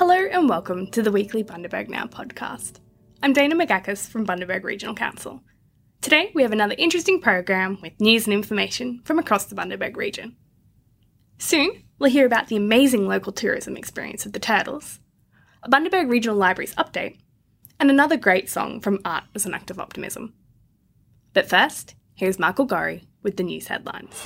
Hello and welcome to the weekly Bundaberg Now podcast. I'm Dana Magakis from Bundaberg Regional Council. Today we have another interesting program with news and information from across the Bundaberg region. Soon we'll hear about the amazing local tourism experience of the Turtles, a Bundaberg Regional Libraries update, and another great song from Art as an Act of Optimism. But first, here's Michael Gorry with the news headlines.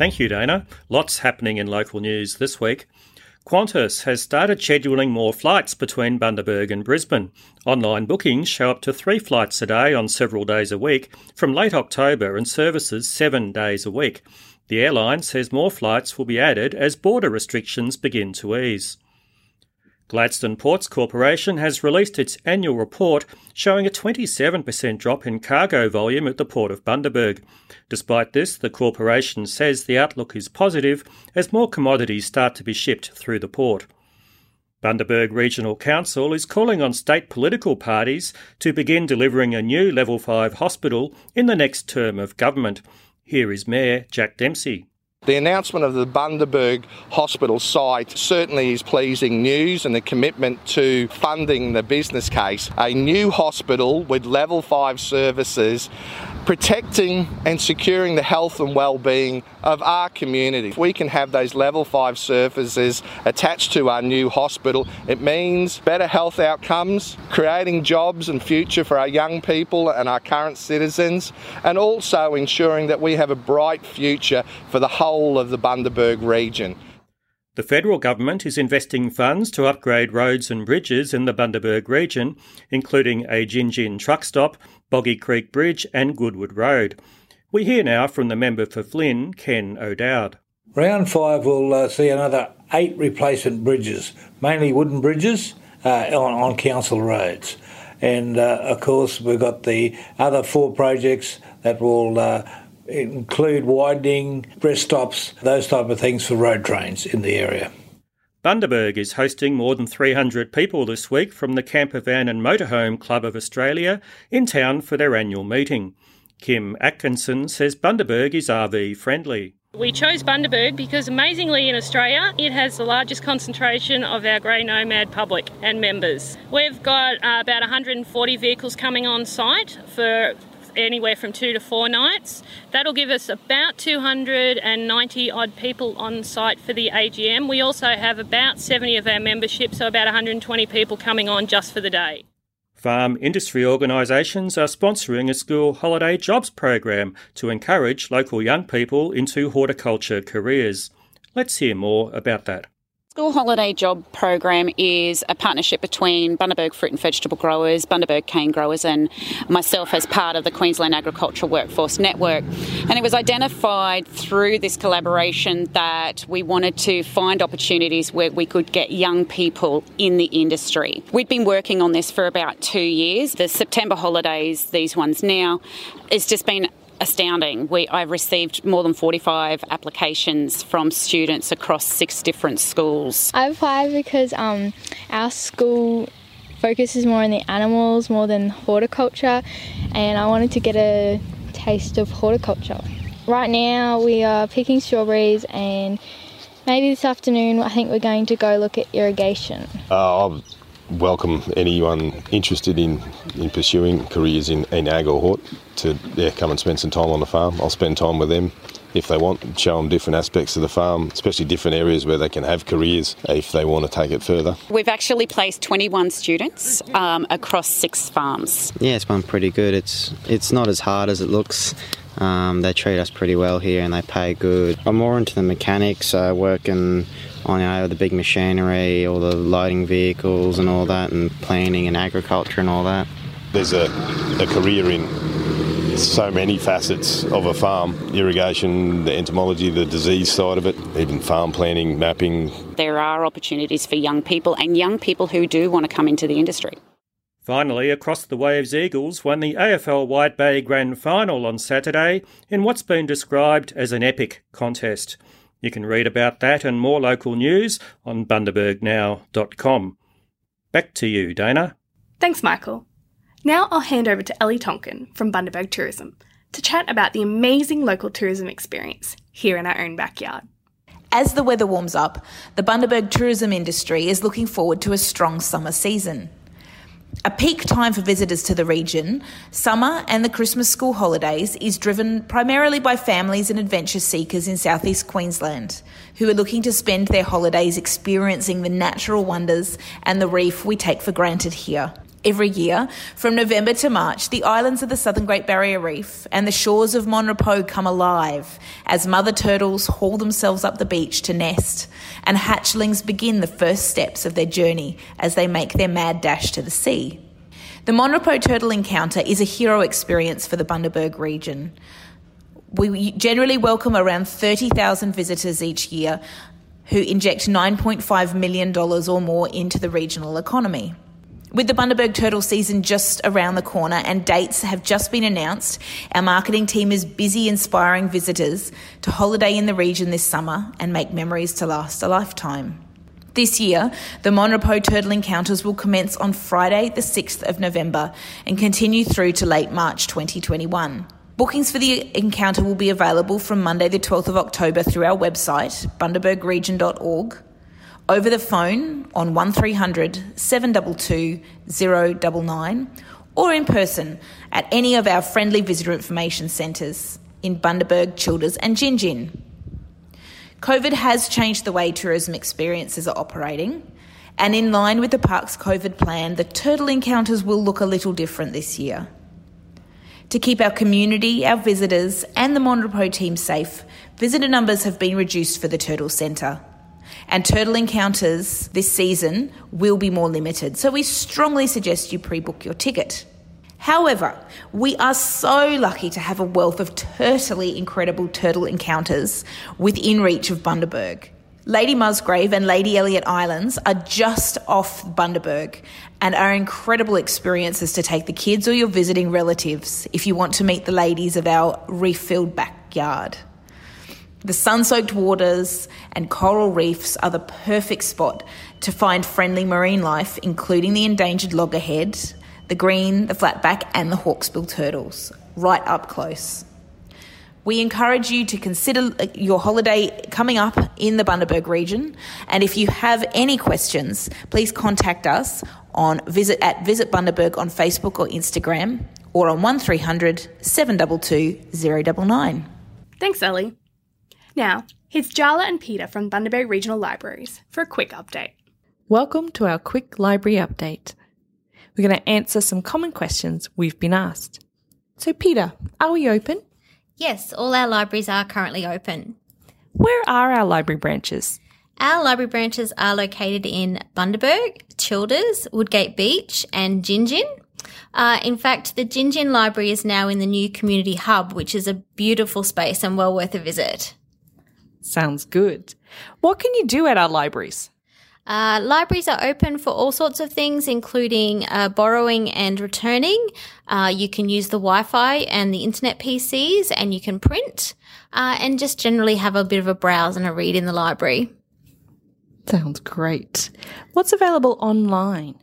Thank you, Dana. Lots happening in local news this week. Qantas has started scheduling more flights between Bundaberg and Brisbane. Online bookings show up to three flights a day on several days a week from late October and services seven days a week. The airline says more flights will be added as border restrictions begin to ease. Gladstone Ports Corporation has released its annual report showing a 27% drop in cargo volume at the Port of Bundaberg. Despite this, the corporation says the outlook is positive as more commodities start to be shipped through the port. Bundaberg Regional Council is calling on state political parties to begin delivering a new Level 5 hospital in the next term of government. Here is Mayor Jack Dempsey. The announcement of the Bundaberg Hospital site certainly is pleasing news and the commitment to funding the business case. A new hospital with level 5 services protecting and securing the health and well-being of our community. If we can have those level 5 services attached to our new hospital, it means better health outcomes, creating jobs and future for our young people and our current citizens, and also ensuring that we have a bright future for the whole of the Bundaberg region. The federal government is investing funds to upgrade roads and bridges in the Bundaberg region, including a Gin truck stop, Boggy Creek Bridge, and Goodwood Road. We hear now from the member for Flynn, Ken O'Dowd. Round five will uh, see another eight replacement bridges, mainly wooden bridges uh, on, on council roads. And uh, of course, we've got the other four projects that will uh, include widening, rest stops, those type of things for road trains in the area. Bundaberg is hosting more than 300 people this week from the Campervan and Motorhome Club of Australia in town for their annual meeting. Kim Atkinson says Bundaberg is RV friendly. We chose Bundaberg because amazingly in Australia it has the largest concentration of our grey nomad public and members. We've got uh, about 140 vehicles coming on site for anywhere from two to four nights. That'll give us about 290 odd people on site for the AGM. We also have about 70 of our membership, so about 120 people coming on just for the day. Farm industry organisations are sponsoring a school holiday jobs program to encourage local young people into horticulture careers. Let's hear more about that. School Holiday Job Program is a partnership between Bundaberg Fruit and Vegetable Growers, Bundaberg Cane Growers, and myself as part of the Queensland Agricultural Workforce Network. And it was identified through this collaboration that we wanted to find opportunities where we could get young people in the industry. We'd been working on this for about two years. The September holidays, these ones now, it's just been astounding. We, I've received more than 45 applications from students across six different schools. I applied because um, our school focuses more on the animals more than horticulture, and I wanted to get a taste of horticulture. Right now, we are picking strawberries, and maybe this afternoon, I think we're going to go look at irrigation. Uh, welcome anyone interested in, in pursuing careers in, in ag or hort to yeah, come and spend some time on the farm. I'll spend time with them if they want, show them different aspects of the farm, especially different areas where they can have careers if they want to take it further. We've actually placed 21 students um, across six farms. Yeah, it's been pretty good. It's it's not as hard as it looks. Um, they treat us pretty well here and they pay good. I'm more into the mechanics, uh, working on you know, the big machinery, all the loading vehicles and all that, and planning and agriculture and all that. There's a, a career in so many facets of a farm irrigation, the entomology, the disease side of it, even farm planning, mapping. There are opportunities for young people and young people who do want to come into the industry. Finally, Across the Waves Eagles won the AFL Wide Bay Grand Final on Saturday in what's been described as an epic contest. You can read about that and more local news on bundabergnow.com. Back to you, Dana. Thanks, Michael. Now I'll hand over to Ellie Tonkin from Bundaberg Tourism to chat about the amazing local tourism experience here in our own backyard. As the weather warms up, the Bundaberg tourism industry is looking forward to a strong summer season. A peak time for visitors to the region, summer and the Christmas school holidays, is driven primarily by families and adventure seekers in southeast Queensland who are looking to spend their holidays experiencing the natural wonders and the reef we take for granted here. Every year, from November to March, the islands of the southern Great Barrier Reef and the shores of Mon Repos come alive as mother turtles haul themselves up the beach to nest, and hatchlings begin the first steps of their journey as they make their mad dash to the sea. The Mon Repos Turtle Encounter is a hero experience for the Bundaberg region. We generally welcome around 30,000 visitors each year who inject $9.5 million or more into the regional economy. With the Bundaberg Turtle season just around the corner and dates have just been announced, our marketing team is busy inspiring visitors to holiday in the region this summer and make memories to last a lifetime. This year, the Mon Repos Turtle Encounters will commence on Friday, the 6th of November, and continue through to late March 2021. Bookings for the encounter will be available from Monday, the 12th of October, through our website, bundabergregion.org over the phone on 1300 722 099 or in person at any of our friendly visitor information centres in Bundaberg, Childers and Gin COVID has changed the way tourism experiences are operating, and in line with the park's COVID plan, the turtle encounters will look a little different this year. To keep our community, our visitors, and the Mon Repos team safe, visitor numbers have been reduced for the Turtle Centre and turtle encounters this season will be more limited. So we strongly suggest you pre book your ticket. However, we are so lucky to have a wealth of turtly incredible turtle encounters within reach of Bundaberg. Lady Musgrave and Lady Elliot Islands are just off Bundaberg and are incredible experiences to take the kids or your visiting relatives if you want to meet the ladies of our reef filled backyard. The sun soaked waters and coral reefs are the perfect spot to find friendly marine life, including the endangered loggerhead, the green, the flatback, and the hawksbill turtles, right up close. We encourage you to consider uh, your holiday coming up in the Bundaberg region. And if you have any questions, please contact us on visit at Visit Bundaberg on Facebook or Instagram or on 1300 722 099. Thanks, Ellie. Now, here's Jala and Peter from Bundaberg Regional Libraries for a quick update. Welcome to our quick library update. We're going to answer some common questions we've been asked. So, Peter, are we open? Yes, all our libraries are currently open. Where are our library branches? Our library branches are located in Bundaberg, Childers, Woodgate Beach, and Gin Gin. Uh, in fact, the Gin Gin Library is now in the new community hub, which is a beautiful space and well worth a visit. Sounds good. What can you do at our libraries? Uh, libraries are open for all sorts of things, including uh, borrowing and returning. Uh, you can use the Wi Fi and the internet PCs, and you can print, uh, and just generally have a bit of a browse and a read in the library. Sounds great. What's available online?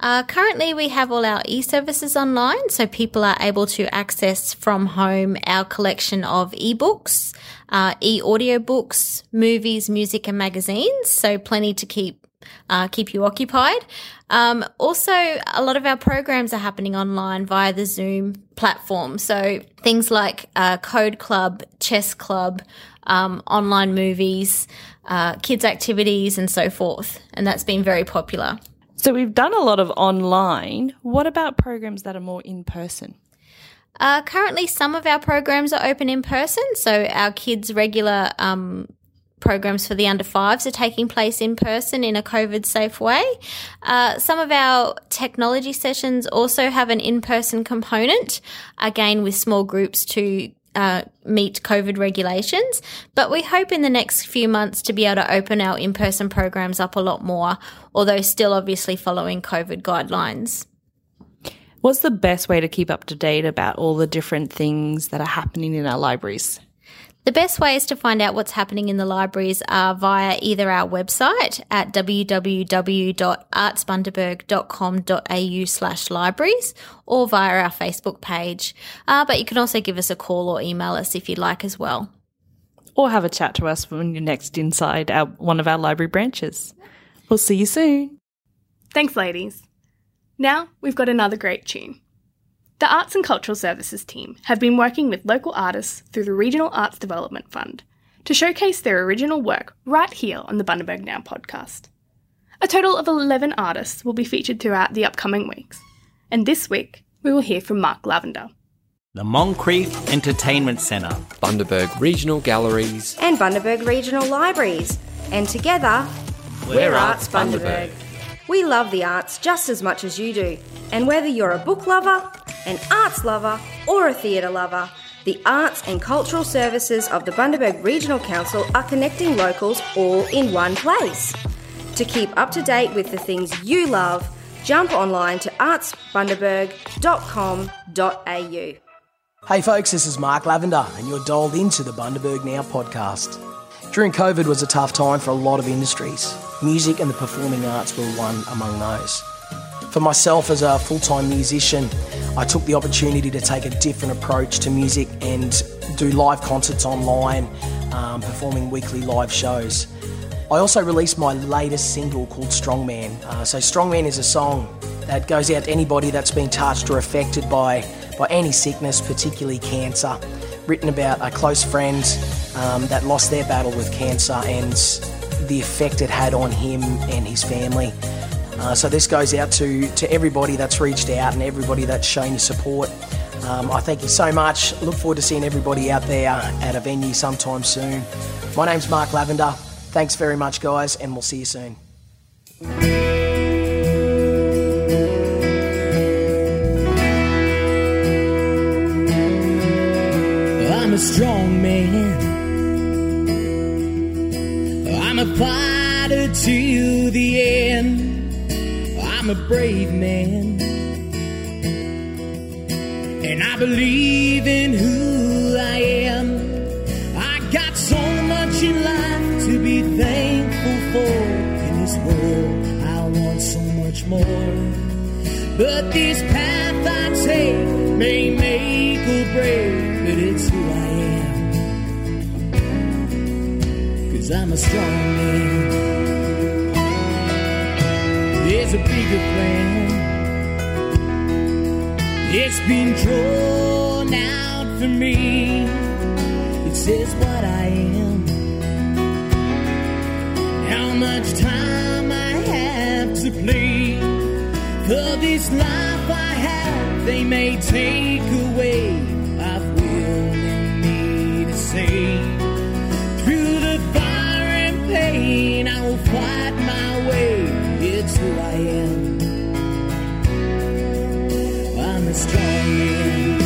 Uh, currently, we have all our e services online, so people are able to access from home our collection of ebooks, uh, e audiobooks, movies, music, and magazines. So, plenty to keep uh, keep you occupied. Um, also, a lot of our programs are happening online via the Zoom platform. So, things like uh, Code Club, Chess Club, um, online movies, uh, kids' activities, and so forth. And that's been very popular. So we've done a lot of online. What about programs that are more in person? Uh, currently, some of our programs are open in person. So our kids' regular um, programs for the under fives are taking place in person in a COVID safe way. Uh, some of our technology sessions also have an in person component, again with small groups to uh, meet COVID regulations. But we hope in the next few months to be able to open our in person programs up a lot more, although still obviously following COVID guidelines. What's the best way to keep up to date about all the different things that are happening in our libraries? The best ways to find out what's happening in the libraries are via either our website at www.artsbundaberg.com.au slash libraries or via our Facebook page. Uh, but you can also give us a call or email us if you'd like as well. Or have a chat to us when you're next inside our, one of our library branches. We'll see you soon. Thanks, ladies. Now we've got another great tune. The Arts and Cultural Services team have been working with local artists through the Regional Arts Development Fund to showcase their original work right here on the Bundaberg Now podcast. A total of 11 artists will be featured throughout the upcoming weeks, and this week we will hear from Mark Lavender. The Moncrieff Entertainment Centre, Bundaberg Regional Galleries, and Bundaberg Regional Libraries. And together, we're, we're Arts Bundaberg. We love the arts just as much as you do. And whether you're a book lover, an arts lover, or a theatre lover, the arts and cultural services of the Bundaberg Regional Council are connecting locals all in one place. To keep up to date with the things you love, jump online to artsbundaberg.com.au. Hey folks, this is Mark Lavender, and you're dialed into the Bundaberg Now podcast. During COVID was a tough time for a lot of industries. Music and the performing arts were one among those. For myself as a full time musician, I took the opportunity to take a different approach to music and do live concerts online, um, performing weekly live shows. I also released my latest single called Strongman. Uh, so, Strongman is a song that goes out to anybody that's been touched or affected by, by any sickness, particularly cancer. Written about a close friend um, that lost their battle with cancer and the effect it had on him and his family. Uh, so this goes out to, to everybody that's reached out and everybody that's shown your support. Um, I thank you so much. Look forward to seeing everybody out there at a venue sometime soon. My name's Mark Lavender. Thanks very much, guys, and we'll see you soon. I'm a strong man. I'm a fighter to the end. I'm a brave man. And I believe in who I am. I got so much in life to be thankful for. In this world, I want so much more. But this Cause I'm a strong man there's a bigger plan. It's been drawn out for me. It says what I am, how much time I have to play. For this life I have, they may take away. I've will in me to say. Who I am. I'm a strong man.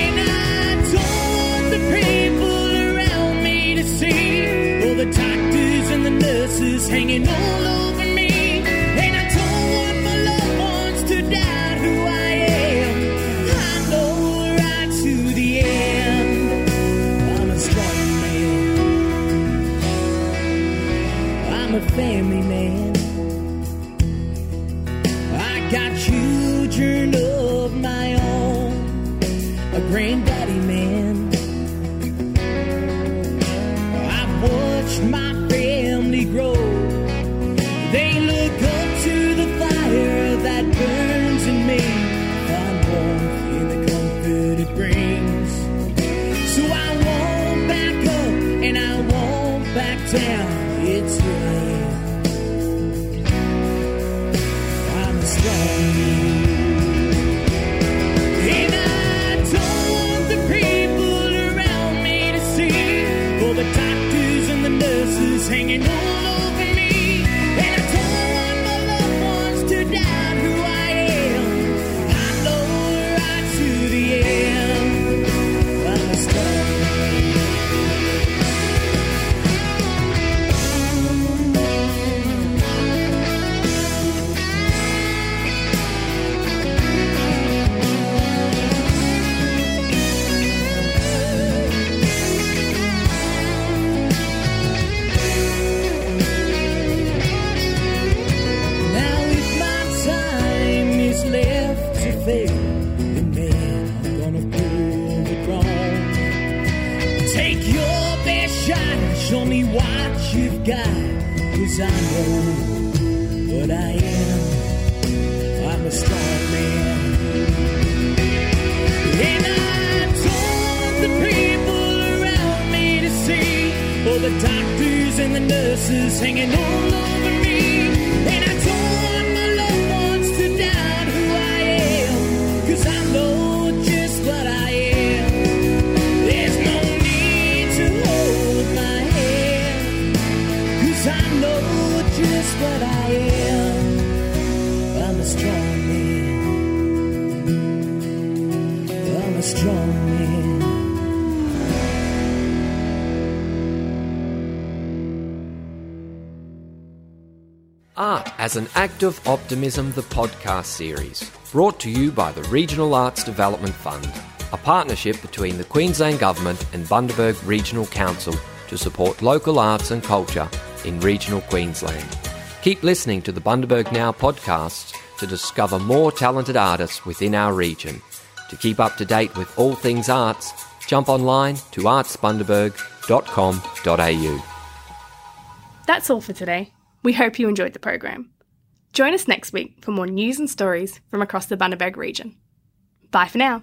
And I the people around me to see all the doctors and the nurses hanging all over family man. I got children of my own, a granddaddy man. I've watched my family grow. They look up to the fire that burns in me. Find warmth in the comfort it brings. So I won't back up and I won't back down. It's who I am. Cause I am. I'm a strong man. And I don't the people around me to see all the doctors and the nurses hanging all as an Act of Optimism, the podcast series, brought to you by the Regional Arts Development Fund, a partnership between the Queensland Government and Bundaberg Regional Council to support local arts and culture in regional Queensland. Keep listening to the Bundaberg Now podcasts to discover more talented artists within our region. To keep up to date with all things arts, jump online to artsbundaberg.com.au. That's all for today. We hope you enjoyed the program. Join us next week for more news and stories from across the Bundaberg region. Bye for now.